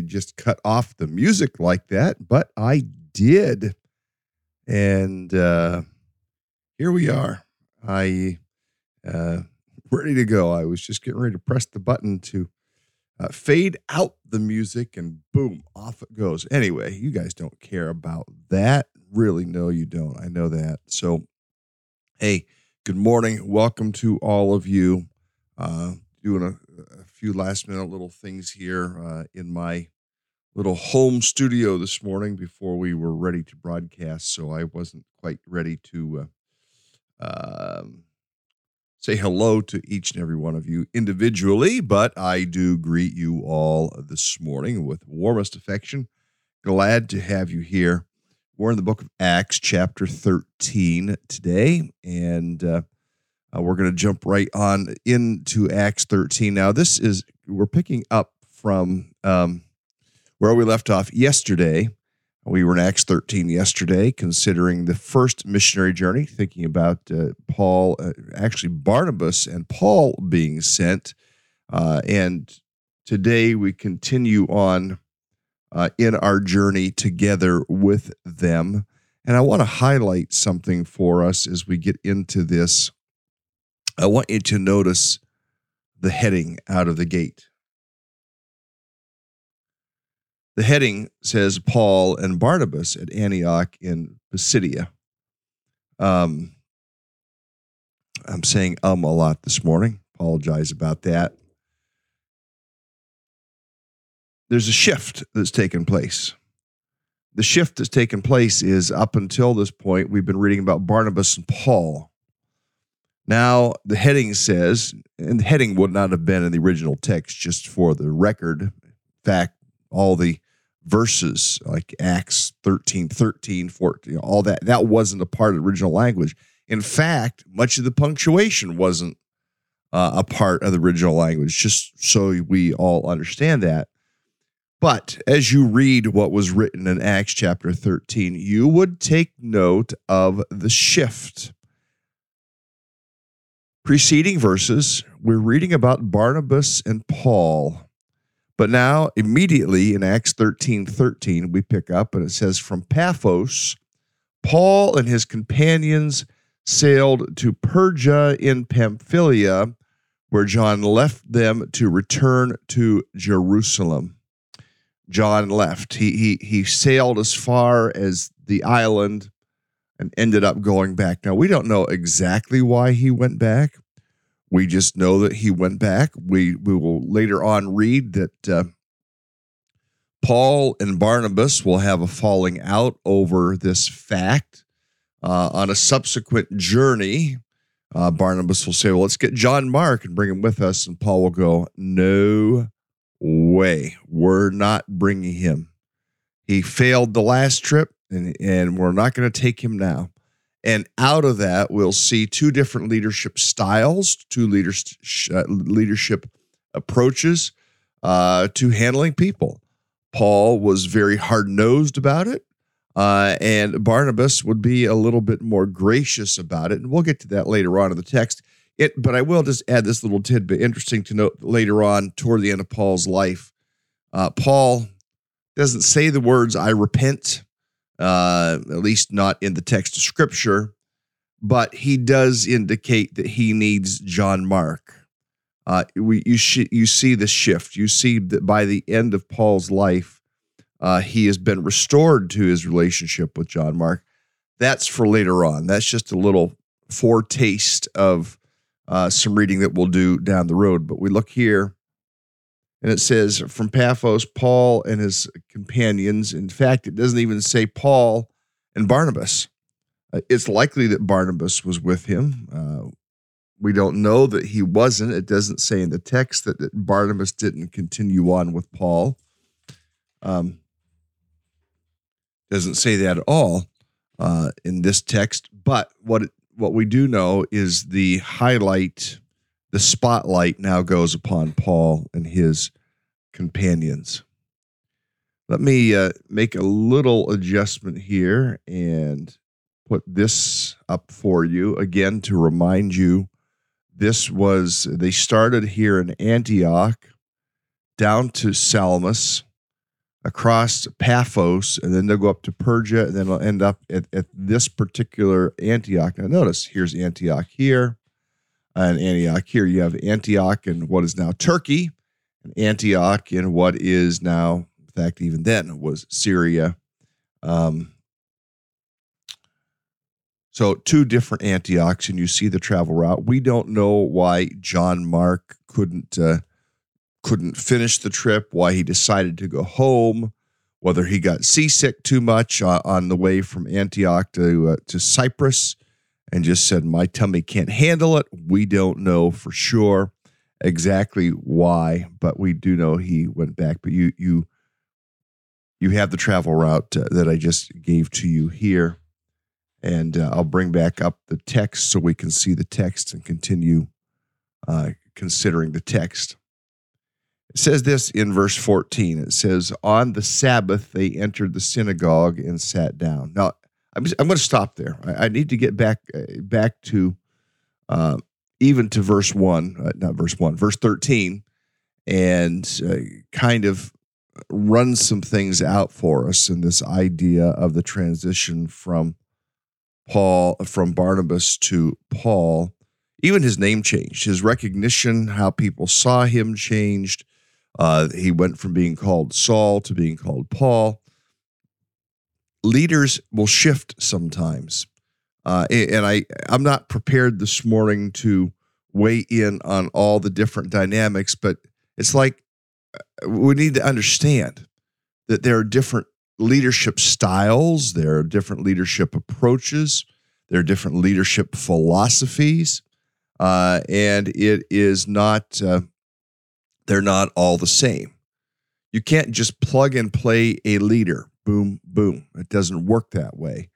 to just cut off the music like that, but I did. And uh, here we are. I uh, ready to go. I was just getting ready to press the button to uh, fade out the music, and boom, off it goes. Anyway, you guys don't care about that. Really, no, you don't. I know that. So, hey, good morning. Welcome to all of you. Uh, doing a, a few last minute little things here uh, in my little home studio this morning before we were ready to broadcast. So I wasn't quite ready to uh, um, say hello to each and every one of you individually, but I do greet you all this morning with warmest affection. Glad to have you here. We're in the book of Acts, chapter 13 today, and uh, we're going to jump right on into Acts 13. Now, this is, we're picking up from um, where we left off yesterday. We were in Acts 13 yesterday, considering the first missionary journey, thinking about uh, Paul, uh, actually Barnabas and Paul being sent. Uh, and today we continue on uh, in our journey together with them. And I want to highlight something for us as we get into this. I want you to notice the heading out of the gate. The heading says Paul and Barnabas at Antioch in Pisidia. Um, I'm saying um a lot this morning. Apologize about that. There's a shift that's taken place. The shift that's taken place is up until this point, we've been reading about Barnabas and Paul. Now, the heading says, and the heading would not have been in the original text, just for the record. In fact, all the verses like Acts 13, 13, 14, all that. That wasn't a part of the original language. In fact, much of the punctuation wasn't uh, a part of the original language, just so we all understand that. But as you read what was written in Acts chapter 13, you would take note of the shift. Preceding verses, we're reading about Barnabas and Paul. But now, immediately in Acts 13 13, we pick up and it says, From Paphos, Paul and his companions sailed to Perga in Pamphylia, where John left them to return to Jerusalem. John left. He, he, he sailed as far as the island and ended up going back. Now, we don't know exactly why he went back. We just know that he went back. We, we will later on read that uh, Paul and Barnabas will have a falling out over this fact. Uh, on a subsequent journey, uh, Barnabas will say, Well, let's get John Mark and bring him with us. And Paul will go, No way. We're not bringing him. He failed the last trip, and, and we're not going to take him now. And out of that, we'll see two different leadership styles, two uh, leadership approaches uh, to handling people. Paul was very hard nosed about it, uh, and Barnabas would be a little bit more gracious about it. And we'll get to that later on in the text. It, but I will just add this little tidbit. Interesting to note later on, toward the end of Paul's life, uh, Paul doesn't say the words "I repent," uh, at least not in the text of Scripture, but he does indicate that he needs John Mark. Uh, we, you, sh- you see the shift. You see that by the end of Paul's life, uh, he has been restored to his relationship with John Mark. That's for later on. That's just a little foretaste of uh, some reading that we'll do down the road. But we look here, and it says from Paphos, Paul and his companions. In fact, it doesn't even say Paul and Barnabas. Uh, it's likely that Barnabas was with him. Uh, we don't know that he wasn't. It doesn't say in the text that, that Barnabas didn't continue on with Paul. Um, doesn't say that at all uh, in this text. But what what we do know is the highlight, the spotlight now goes upon Paul and his companions. Let me uh, make a little adjustment here and put this up for you again to remind you. This was, they started here in Antioch down to Salamis across Paphos, and then they'll go up to Perga, and then they'll end up at, at this particular Antioch. Now, notice here's Antioch here, and Antioch here. You have Antioch and what is now Turkey, and Antioch in what is now, in fact, even then was Syria. Um, so, two different Antiochs, and you see the travel route. We don't know why John Mark couldn't. Uh, couldn't finish the trip, why he decided to go home, whether he got seasick too much uh, on the way from Antioch to uh, to Cyprus and just said my tummy can't handle it. We don't know for sure exactly why, but we do know he went back. But you you you have the travel route uh, that I just gave to you here, and uh, I'll bring back up the text so we can see the text and continue uh, considering the text. It says this in verse 14. It says, On the Sabbath, they entered the synagogue and sat down. Now, I'm, I'm going to stop there. I, I, need to get back uh, back to uh, even to verse 1, uh, not verse 1, verse 13, and uh, kind of run some things out for us in this idea of the transition from Paul, from Barnabas to Paul. Even his name changed, his recognition, how people saw him changed uh, he went from being called Saul to being called Paul. Leaders will shift sometimes. Uh, and I, I'm not prepared this morning to weigh in on all the different dynamics, but it's like uh, we need to understand that there are different leadership styles, there are different leadership approaches, there are different leadership philosophies, uh, and it is not uh, they're not all the same. You can't just plug and play a leader. Boom, boom. It doesn't work that way.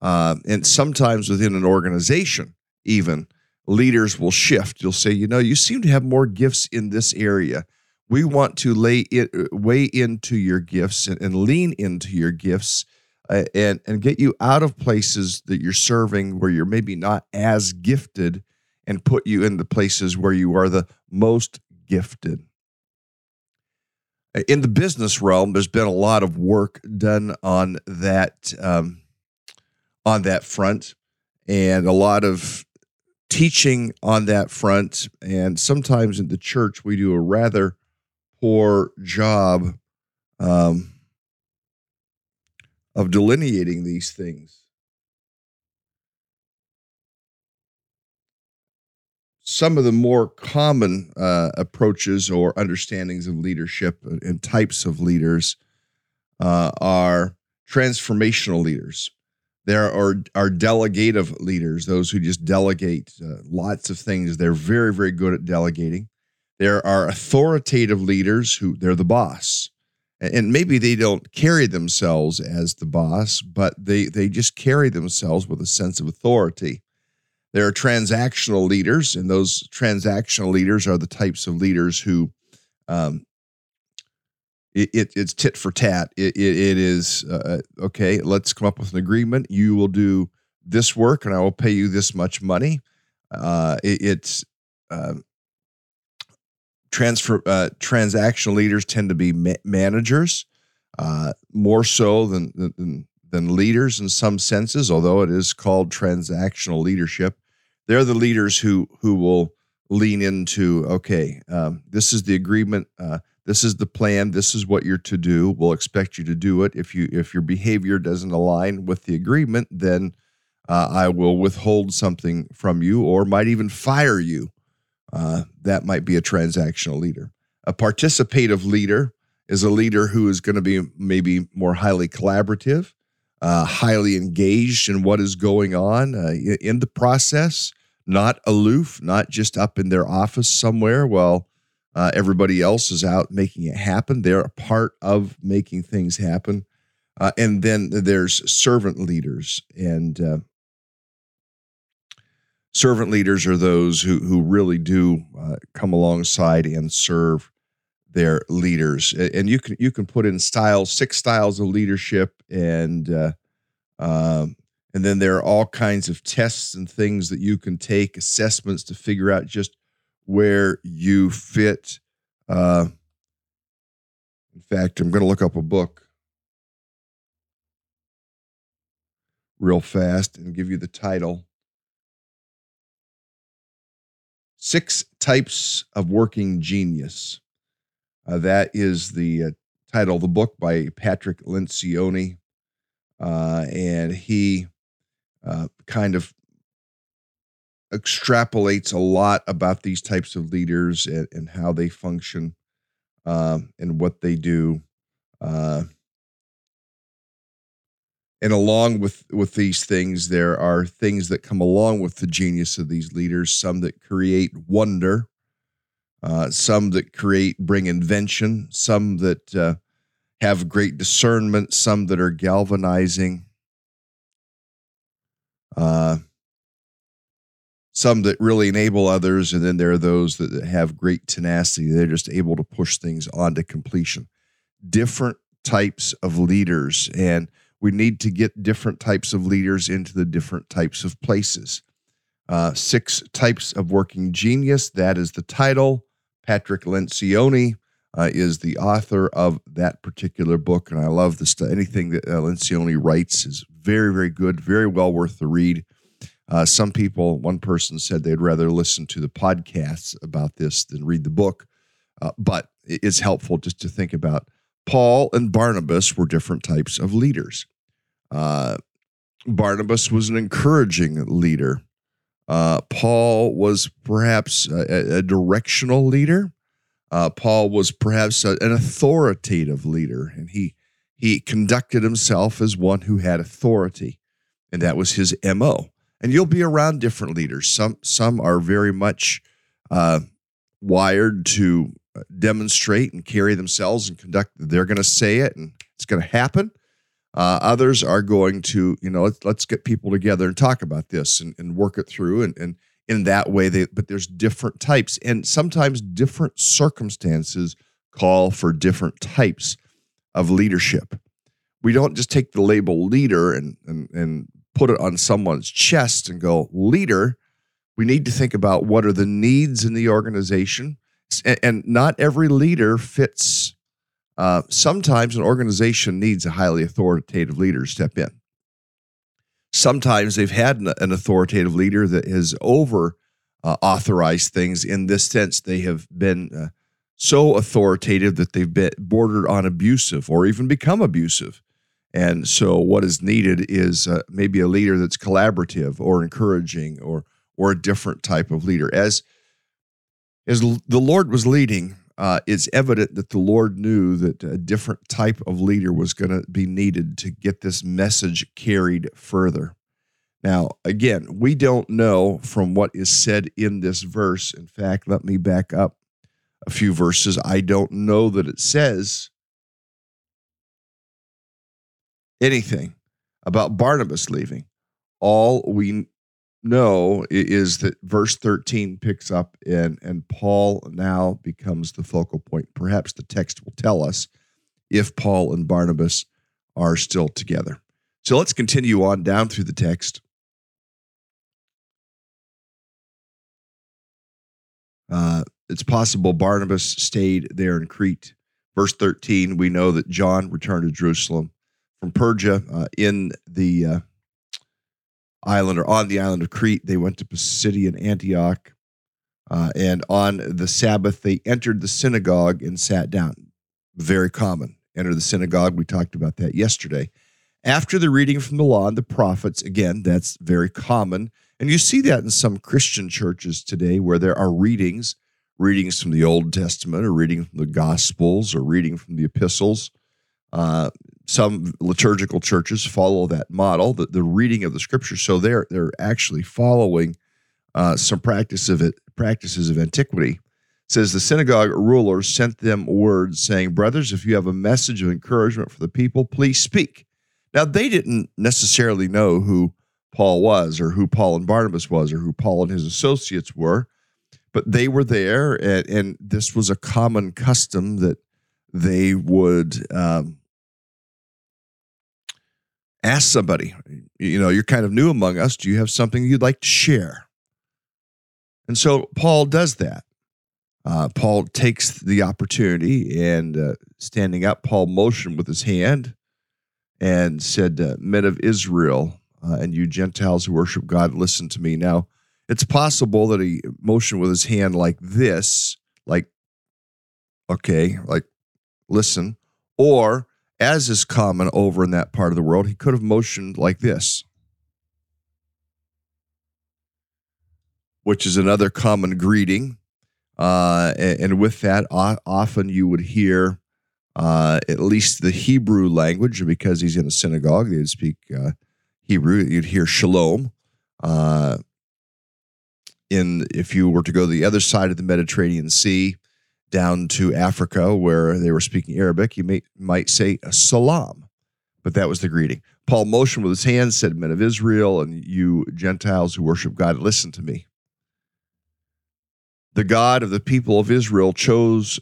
Uh, and sometimes within an organization, even leaders will shift. You'll say, you know, you seem to have more gifts in this area. We want to lay it, weigh into your gifts and, and lean into your gifts uh, and and get you out of places that you're serving where you're maybe not as gifted and put you in the places where you are the most gifted. In the business realm, there's been a lot of work done on that um, on that front, and a lot of teaching on that front. And sometimes in the church, we do a rather poor job um, of delineating these things. Some of the more common uh, approaches or understandings of leadership and types of leaders uh, are transformational leaders. There are, are delegative leaders, those who just delegate uh, lots of things. They're very, very good at delegating. There are authoritative leaders who they're the boss. And maybe they don't carry themselves as the boss, but they, they just carry themselves with a sense of authority. There are transactional leaders, and those transactional leaders are the types of leaders who um, it, it, it's tit for tat. It, it is uh, uh, okay. Let's come up with an agreement. You will do this work, and I will pay you this much money. Uh, it's uh, transfer transactional leaders tend to be ma- managers uh, more so than, than than leaders in some senses. Although it is called transactional leadership, they're the leaders who who will lean into okay, um, this is the agreement. Uh, this is the plan this is what you're to do we'll expect you to do it if you if your behavior doesn't align with the agreement then uh, i will withhold something from you or might even fire you uh, that might be a transactional leader a participative leader is a leader who is going to be maybe more highly collaborative uh, highly engaged in what is going on uh, in the process not aloof not just up in their office somewhere well uh, everybody else is out making it happen. They're a part of making things happen. Uh, and then there's servant leaders, and uh, servant leaders are those who who really do uh, come alongside and serve their leaders. And you can you can put in styles, six styles of leadership, and uh, um, and then there are all kinds of tests and things that you can take, assessments to figure out just where you fit. Uh, in fact, I'm going to look up a book real fast and give you the title Six Types of Working Genius. Uh, that is the uh, title of the book by Patrick Lencioni. Uh, and he uh, kind of extrapolates a lot about these types of leaders and, and how they function um, and what they do. Uh, and along with with these things, there are things that come along with the genius of these leaders. Some that create wonder, uh, some that create bring invention, some that uh, have great discernment, some that are galvanizing. Uh, some that really enable others, and then there are those that have great tenacity. They're just able to push things on to completion. Different types of leaders, and we need to get different types of leaders into the different types of places. Uh, six types of working genius. That is the title. Patrick Lencioni uh, is the author of that particular book, and I love this. Anything that uh, Lencioni writes is very, very good, very well worth the read. Uh, some people, one person said they'd rather listen to the podcasts about this than read the book. Uh, but it's helpful just to think about Paul and Barnabas were different types of leaders. Uh, Barnabas was an encouraging leader. Uh, Paul was perhaps a, a directional leader. Uh, Paul was perhaps a, an authoritative leader, and he he conducted himself as one who had authority, and that was his mo and you'll be around different leaders. Some some are very much uh, wired to demonstrate and carry themselves and conduct. They're going to say it, and it's going to happen. Uh, others are going to, you know, let's, let's get people together and talk about this and, and work it through. And, and in that way, they, but there's different types, and sometimes different circumstances call for different types of leadership. We don't just take the label leader and, and, and put it on someone's chest and go, leader. We need to think about what are the needs in the organization. And, and not every leader fits uh, sometimes an organization needs a highly authoritative leader to step in. Sometimes they've had an, an authoritative leader that has over uh, authorized things in this sense. They have been uh, so authoritative that they've been bordered on abusive or even become abusive. And so, what is needed is uh, maybe a leader that's collaborative or encouraging or or a different type of leader. As as the Lord was leading uh, it's evident that the Lord knew that a different type of leader was going to be needed to get this message carried further. Now, again, we don't know from what is said in this verse. In fact, let me back up a few verses. I don't know that it says anything about Barnabas leaving. All we know is that verse 13 picks up and and Paul now becomes the focal point. Perhaps the text will tell us if Paul and Barnabas are still together. So let's continue on down through the text. Uh, it's possible Barnabas stayed there in Crete. Verse 13, we know that John returned to Jerusalem from Perga uh, in the uh, island or on the island of Crete. They went to Pisidian Antioch. Uh, and on the Sabbath, they entered the synagogue and sat down. Very common. Enter the synagogue. We talked about that yesterday. After the reading from the law and the prophets, again, that's very common. And you see that in some Christian churches today where there are readings, readings from the Old Testament or reading from the Gospels or reading from the epistles. Uh, some liturgical churches follow that model, the, the reading of the scriptures. So they're they're actually following uh, some practice of it, practices of antiquity. It says the synagogue rulers sent them words saying, "Brothers, if you have a message of encouragement for the people, please speak." Now they didn't necessarily know who Paul was, or who Paul and Barnabas was, or who Paul and his associates were, but they were there, and, and this was a common custom that they would. Um, ask somebody, you know, you're kind of new among us. Do you have something you'd like to share? And so Paul does that. Uh, Paul takes the opportunity and uh, standing up, Paul motioned with his hand and said, uh, Men of Israel uh, and you Gentiles who worship God, listen to me. Now, it's possible that he motioned with his hand like this, like, okay, like, listen, or as is common over in that part of the world, he could have motioned like this, which is another common greeting. Uh, and, with that, often you would hear uh, at least the Hebrew language, because he's in a synagogue, they'd speak uh, Hebrew. You'd hear shalom. Uh, in if you were to go to the other side of the Mediterranean Sea, down to Africa where they were speaking Arabic, you may, might say salam, but that was the greeting. Paul motioned with his hands, said, Men of Israel and you Gentiles who worship God, listen to me. The God of the people of Israel chose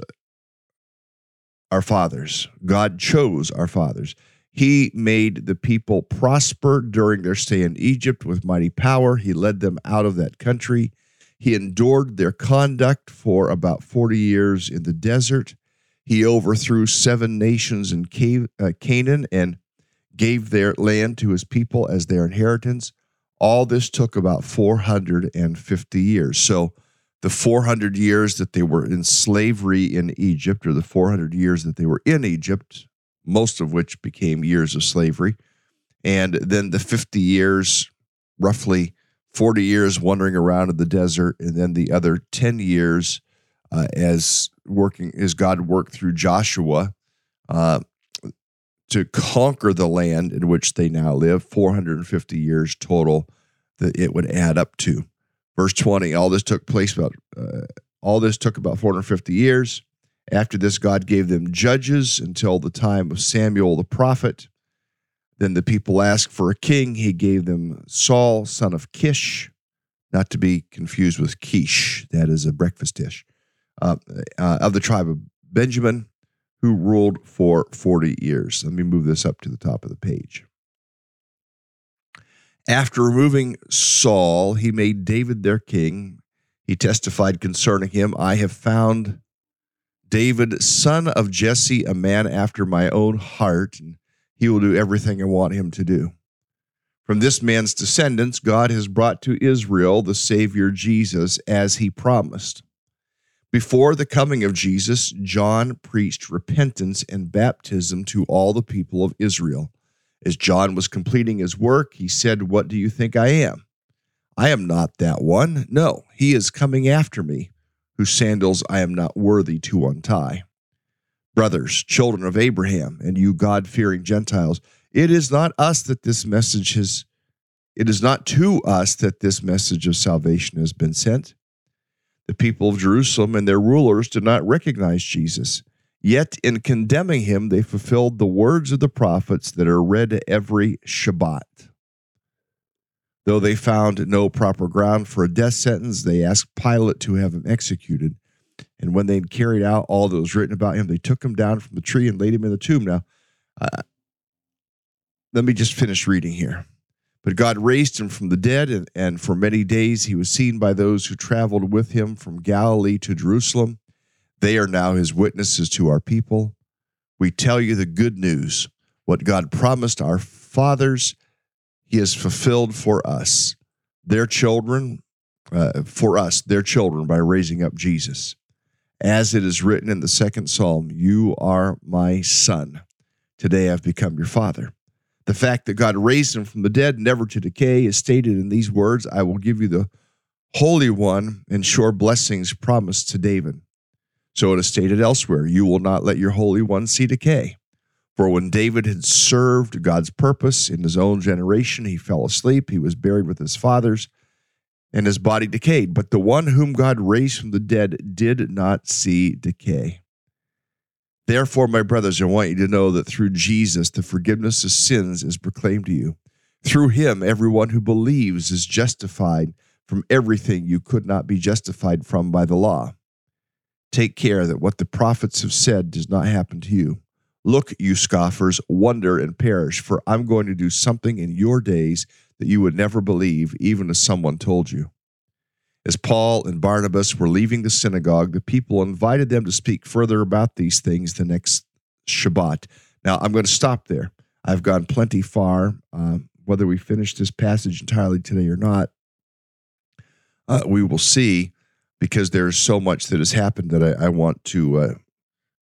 our fathers. God chose our fathers. He made the people prosper during their stay in Egypt with mighty power. He led them out of that country he endured their conduct for about 40 years in the desert. He overthrew seven nations in uh, Canaan and gave their land to his people as their inheritance. All this took about 450 years. So, the 400 years that they were in slavery in Egypt, or the 400 years that they were in Egypt, most of which became years of slavery, and then the 50 years roughly 40 years wandering around in the desert, and then the other 10 years uh, as working as God worked through Joshua uh, to conquer the land in which they now live. 450 years total that it would add up to. Verse 20. All this took place about uh, all this took about 450 years. After this, God gave them judges until the time of Samuel the prophet. Then the people asked for a king. He gave them Saul, son of Kish, not to be confused with quiche, that is a breakfast dish, uh, uh, of the tribe of Benjamin, who ruled for 40 years. Let me move this up to the top of the page. After removing Saul, he made David their king. He testified concerning him I have found David, son of Jesse, a man after my own heart, and he will do everything I want him to do. From this man's descendants, God has brought to Israel the Savior Jesus as he promised. Before the coming of Jesus, John preached repentance and baptism to all the people of Israel. As John was completing his work, he said, What do you think I am? I am not that one. No, he is coming after me whose sandals I am not worthy to untie. Brothers, children of Abraham, and you God fearing Gentiles, it is not us that this message has, it is not to us that this message of salvation has been sent. The people of Jerusalem and their rulers did not recognize Jesus. Yet in condemning him, they fulfilled the words of the prophets that are read every Shabbat. Though they found no proper ground for a death sentence, they asked Pilate to have him executed. And when they had carried out all that was written about him, they took him down from the tree and laid him in the tomb. Now, uh, let me just finish reading here. But God raised him from the dead, and, and for many days he was seen by those who traveled with him from Galilee to Jerusalem. They are now his witnesses to our people. We tell you the good news, what God promised our fathers he has fulfilled for us, their children, uh, for us, their children, by raising up Jesus. As it is written in the second psalm, You are my son. Today I've become your father. The fact that God raised him from the dead, never to decay, is stated in these words I will give you the Holy One and sure blessings promised to David. So it is stated elsewhere, You will not let your Holy One see decay. For when David had served God's purpose in his own generation, he fell asleep. He was buried with his fathers, and his body decayed. But the one whom God raised from the dead did not see decay. Therefore, my brothers, I want you to know that through Jesus, the forgiveness of sins is proclaimed to you. Through him, everyone who believes is justified from everything you could not be justified from by the law. Take care that what the prophets have said does not happen to you. Look, you scoffers, wonder and perish, for I'm going to do something in your days that you would never believe, even if someone told you. As Paul and Barnabas were leaving the synagogue, the people invited them to speak further about these things the next Shabbat. Now, I'm going to stop there. I've gone plenty far. Uh, whether we finish this passage entirely today or not, uh, we will see because there's so much that has happened that I, I want to uh,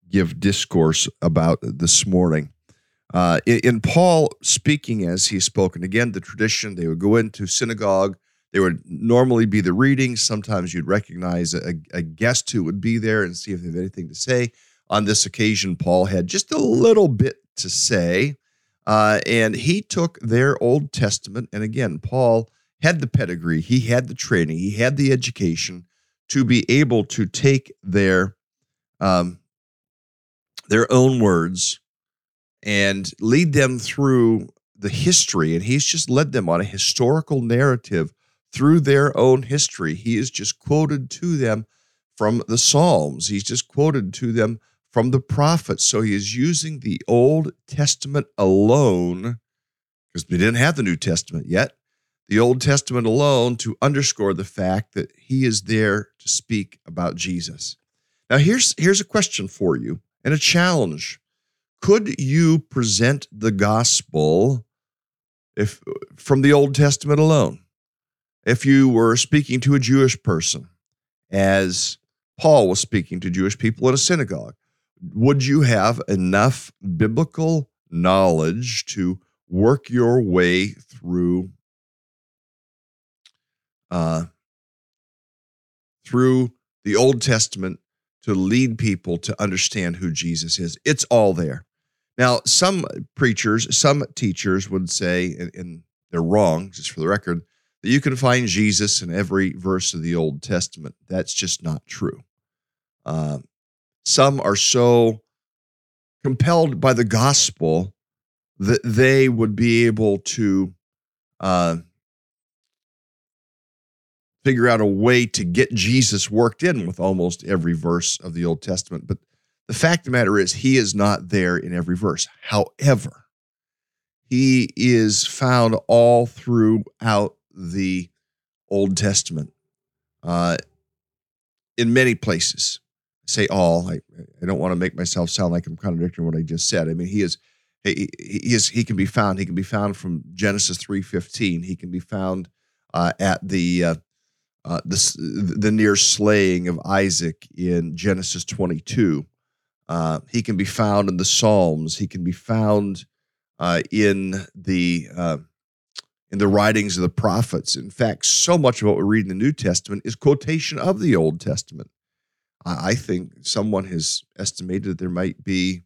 give discourse about this morning. Uh, in, Paul speaking as he's spoken, again, the tradition, they would go into synagogue. They would normally be the reading. Sometimes you'd recognize a, a guest who would be there and see if they have anything to say. On this occasion, Paul had just a little bit to say. Uh, and he took their Old Testament. And again, Paul had the pedigree, he had the training, he had the education to be able to take their um, their own words and lead them through the history. And he's just led them on a historical narrative through their own history. He is just quoted to them from the Psalms, he's just quoted to them from the prophets. So he is using the Old Testament alone, because we didn't have the New Testament yet, the Old Testament alone to underscore the fact that he is there to speak about Jesus. Now, here's, here's a question for you and a challenge. Could you present the gospel if from the Old Testament alone? If you were speaking to a Jewish person, as Paul was speaking to Jewish people in a synagogue, would you have enough biblical knowledge to work your way through uh, through the Old Testament to lead people to understand who Jesus is. It's all there. Now, some preachers, some teachers would say, and, and they're wrong, just for the record, that you can find Jesus in every verse of the Old Testament. That's just not true. Um, Some are so compelled by the gospel that they would be able to uh, figure out a way to get Jesus worked in with almost every verse of the Old Testament. But the fact of the matter is, he is not there in every verse. However, he is found all throughout the Old Testament uh, in many places. I say all. I, I don't want to make myself sound like I'm contradicting what I just said. I mean, he is he, he is he can be found. He can be found from Genesis three fifteen. He can be found uh, at the uh, uh, the the near slaying of Isaac in Genesis twenty two. Uh, he can be found in the Psalms. He can be found uh, in the uh, in the writings of the prophets. In fact, so much of what we read in the New Testament is quotation of the Old Testament. I, I think someone has estimated that there might be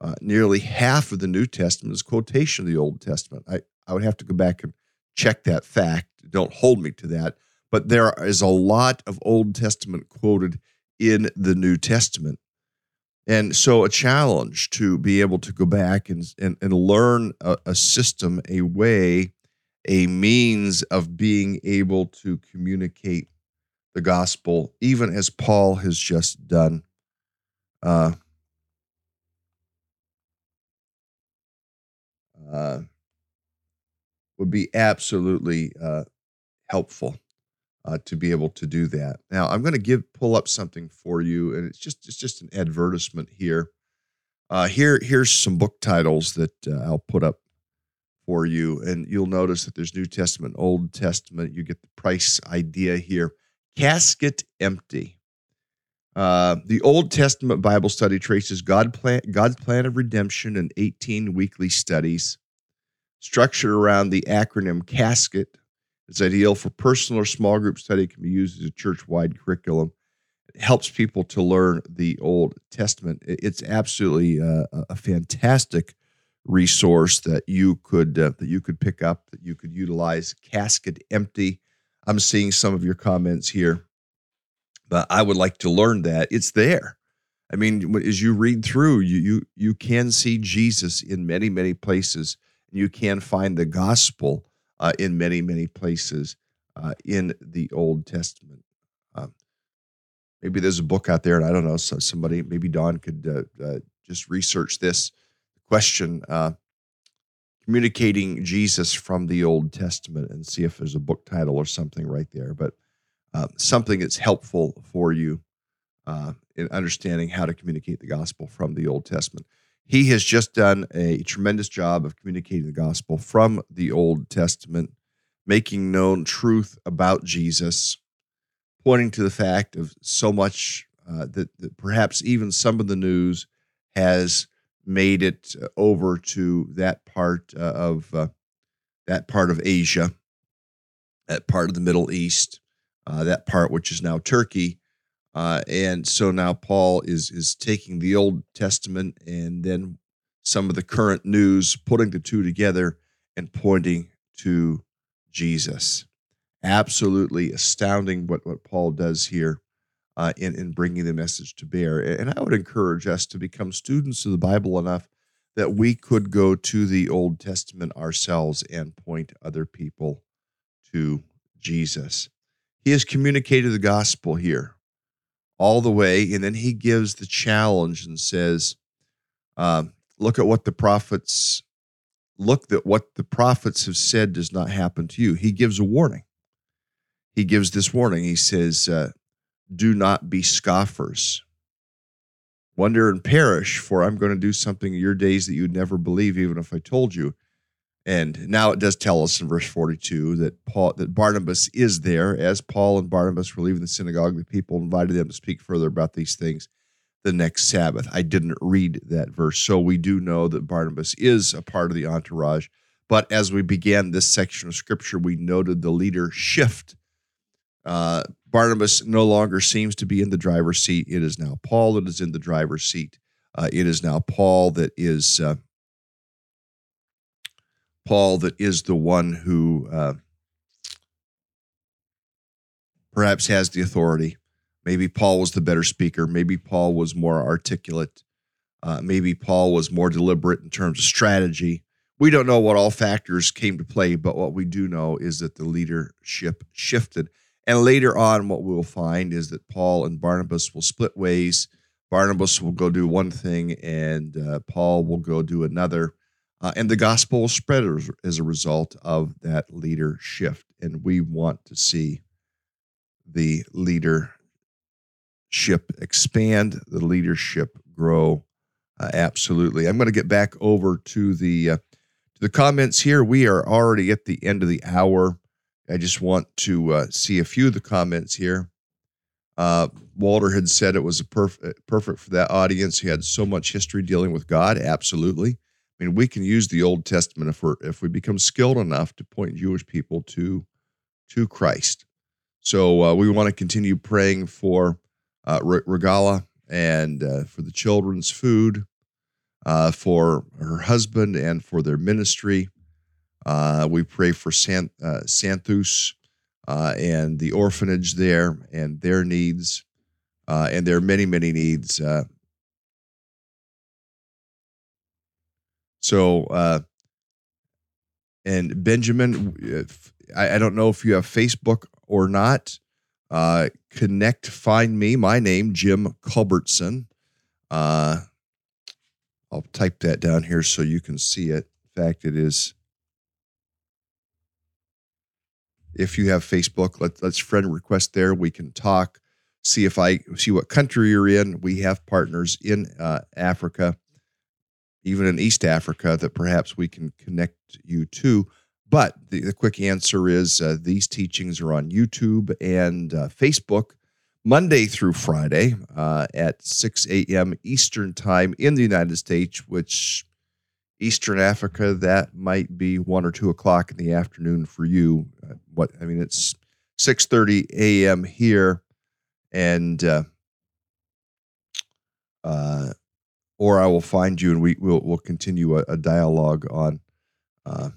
uh, nearly half of the New Testament is quotation of the Old Testament. I, I would have to go back and check that fact. Don't hold me to that. But there is a lot of Old Testament quoted in the New Testament. And so, a challenge to be able to go back and, and, and learn a, a system, a way, a means of being able to communicate the gospel, even as Paul has just done. Uh, uh, would be absolutely uh, helpful uh, to be able to do that. Now, I'm going to give pull up something for you, and it's just it's just an advertisement here. Uh, here here's some book titles that uh, I'll put up for you, and you'll notice that there's New Testament, Old Testament. You get the price idea here. Casket empty. Uh, the Old Testament Bible study traces God plan, God's plan of redemption in 18 weekly studies, structured around the acronym CASKET it's ideal for personal or small group study. It can be used as a church wide curriculum. It helps people to learn the Old Testament. It's absolutely uh, a, a fantastic resource that you could uh, that you could pick up that you could utilize. Casket empty. I'm seeing some of your comments here, but I would like to learn that it's there. I mean, as you read through, you you you can see Jesus in many many places, and you can find the gospel uh, in many, many places uh, in the Old Testament. Um, maybe there's a book out there, and I don't know, so somebody, maybe Don could uh, uh just research this question uh, communicating Jesus from the Old Testament and see if there's a book title or something right there. But uh, something that's helpful for you in understanding how to communicate the gospel from the Old Testament. He has just done a tremendous job of communicating the gospel from the Old Testament, making known truth about Jesus, pointing to the fact of so much uh, that, that perhaps even some of the news has made it over to that part uh, of uh, that part of Asia, that part of the Middle East, uh, that part which is now Turkey, uh, and so now Paul is is taking the Old Testament and then some of the current news, putting the two together and pointing to Jesus. Absolutely astounding what, what Paul does here uh, in, in bringing the message to bear. And I would encourage us to become students of the Bible enough that we could go to the Old Testament ourselves and point other people to Jesus. He has communicated the gospel here all the way. And then he gives the challenge and says, uh, look at what the prophets look that what the prophets have said does not happen to you. He gives a warning. He gives this warning. He says, uh, do not be scoffers. Wonder and perish, for I'm going to do something in your days that you'd never believe, even if I told you. And now it does tell us in verse 42 that Paul that Barnabas is there as Paul and Barnabas were leaving the synagogue. The people invited them to speak further about these things the next Sabbath. I didn't read that verse, so we do know that Barnabas is a part of the entourage. But as we began this section of scripture, we noted the leader shift. Uh, Barnabas no longer seems to be in the driver's seat. It is now Paul that is in the driver's seat. Uh, it is now Paul that is uh, Paul that is the one who uh, perhaps has the authority Maybe Paul was the better speaker. Maybe Paul was more articulate. Uh, maybe Paul was more deliberate in terms of strategy. We don't know what all factors came to play, but what we do know is that the leadership shifted. And later on, what we will find is that Paul and Barnabas will split ways. Barnabas will go do one thing, and uh, Paul will go do another. Uh, and the gospel spread as, a result of that leader shift. And we want to see the leadership expand, the leadership grow. Uh, absolutely. I'm going to get back over to the uh, to the comments here. We are already at the end of the hour. I just want to uh, see a few of the comments here. Uh, Walter had said it was a perfect perfect for that audience. He had so much history dealing with God. Absolutely. I mean, we can use the Old Testament if we if we become skilled enough to point Jewish people to to Christ. So uh, we want to continue praying for uh, Regala and uh, for the children's food, uh, for her husband and for their ministry. Uh, we pray for San, uh, Santhus and the orphanage there and their needs. And there are many, many needs. So, and Benjamin, I, I don't know if you have Facebook or not, uh, connect, find me. My name, Jim Culbertson. Uh, I'll type that down here so you can see it. In fact, it is. If you have Facebook, let, let's friend request there. We can talk, see if I see what country you're in. We have partners in uh, Africa, even in East Africa, that perhaps we can connect you to. But the, the quick answer is uh, these teachings are on YouTube and uh, Facebook Monday through Friday uh, at 6 a.m. Eastern Time in the United States, which Eastern Africa, that might be 1 or 2 o'clock in the afternoon for you. Uh, what I mean, it's 6.30 a.m. here. And uh, uh, or I will find you and we will we'll continue a, a dialogue on uh,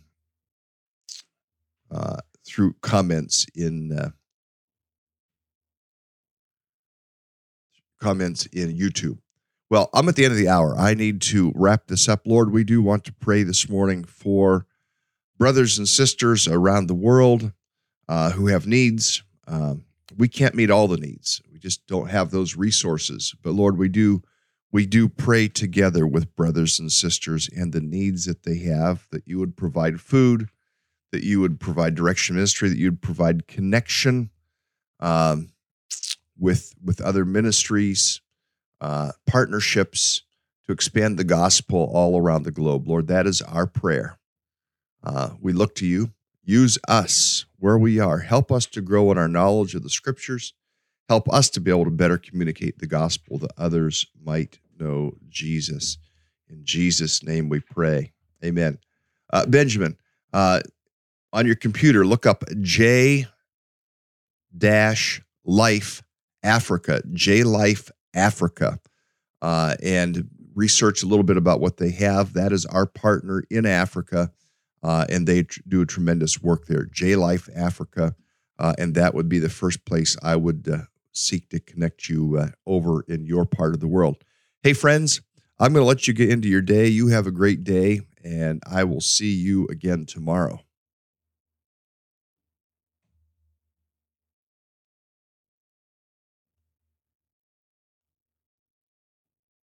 uh, through comments in uh, comments in YouTube. Well, I'm at the end of the hour. I need to wrap this up. Lord, we do want to pray this morning for brothers and sisters around the world uh, who have needs. Um, we can't meet all the needs. We just don't have those resources. But Lord, we do we do pray together with brothers and sisters and the needs that they have that you would provide food, that you would provide direction ministry, that you'd provide connection um, with with other ministries, uh, partnerships to expand the gospel all around the globe. Lord, that is our prayer. Uh, we look to you. Use us where we are. Help us to grow in our knowledge of the scriptures. Help us to be able to better communicate the gospel that others might know Jesus. In Jesus' name we pray. Amen. Uh, Benjamin, uh, on your computer, look up J dash Life Africa, J Life Africa, uh, and research a little bit about what they have. That is our partner in Africa, uh, and they tr- do a tremendous work there. J Life Africa, uh, and that would be the first place I would uh, seek to connect you uh, over in your part of the world. Hey, friends, I'm going to let you get into your day. You have a great day, and I will see you again tomorrow.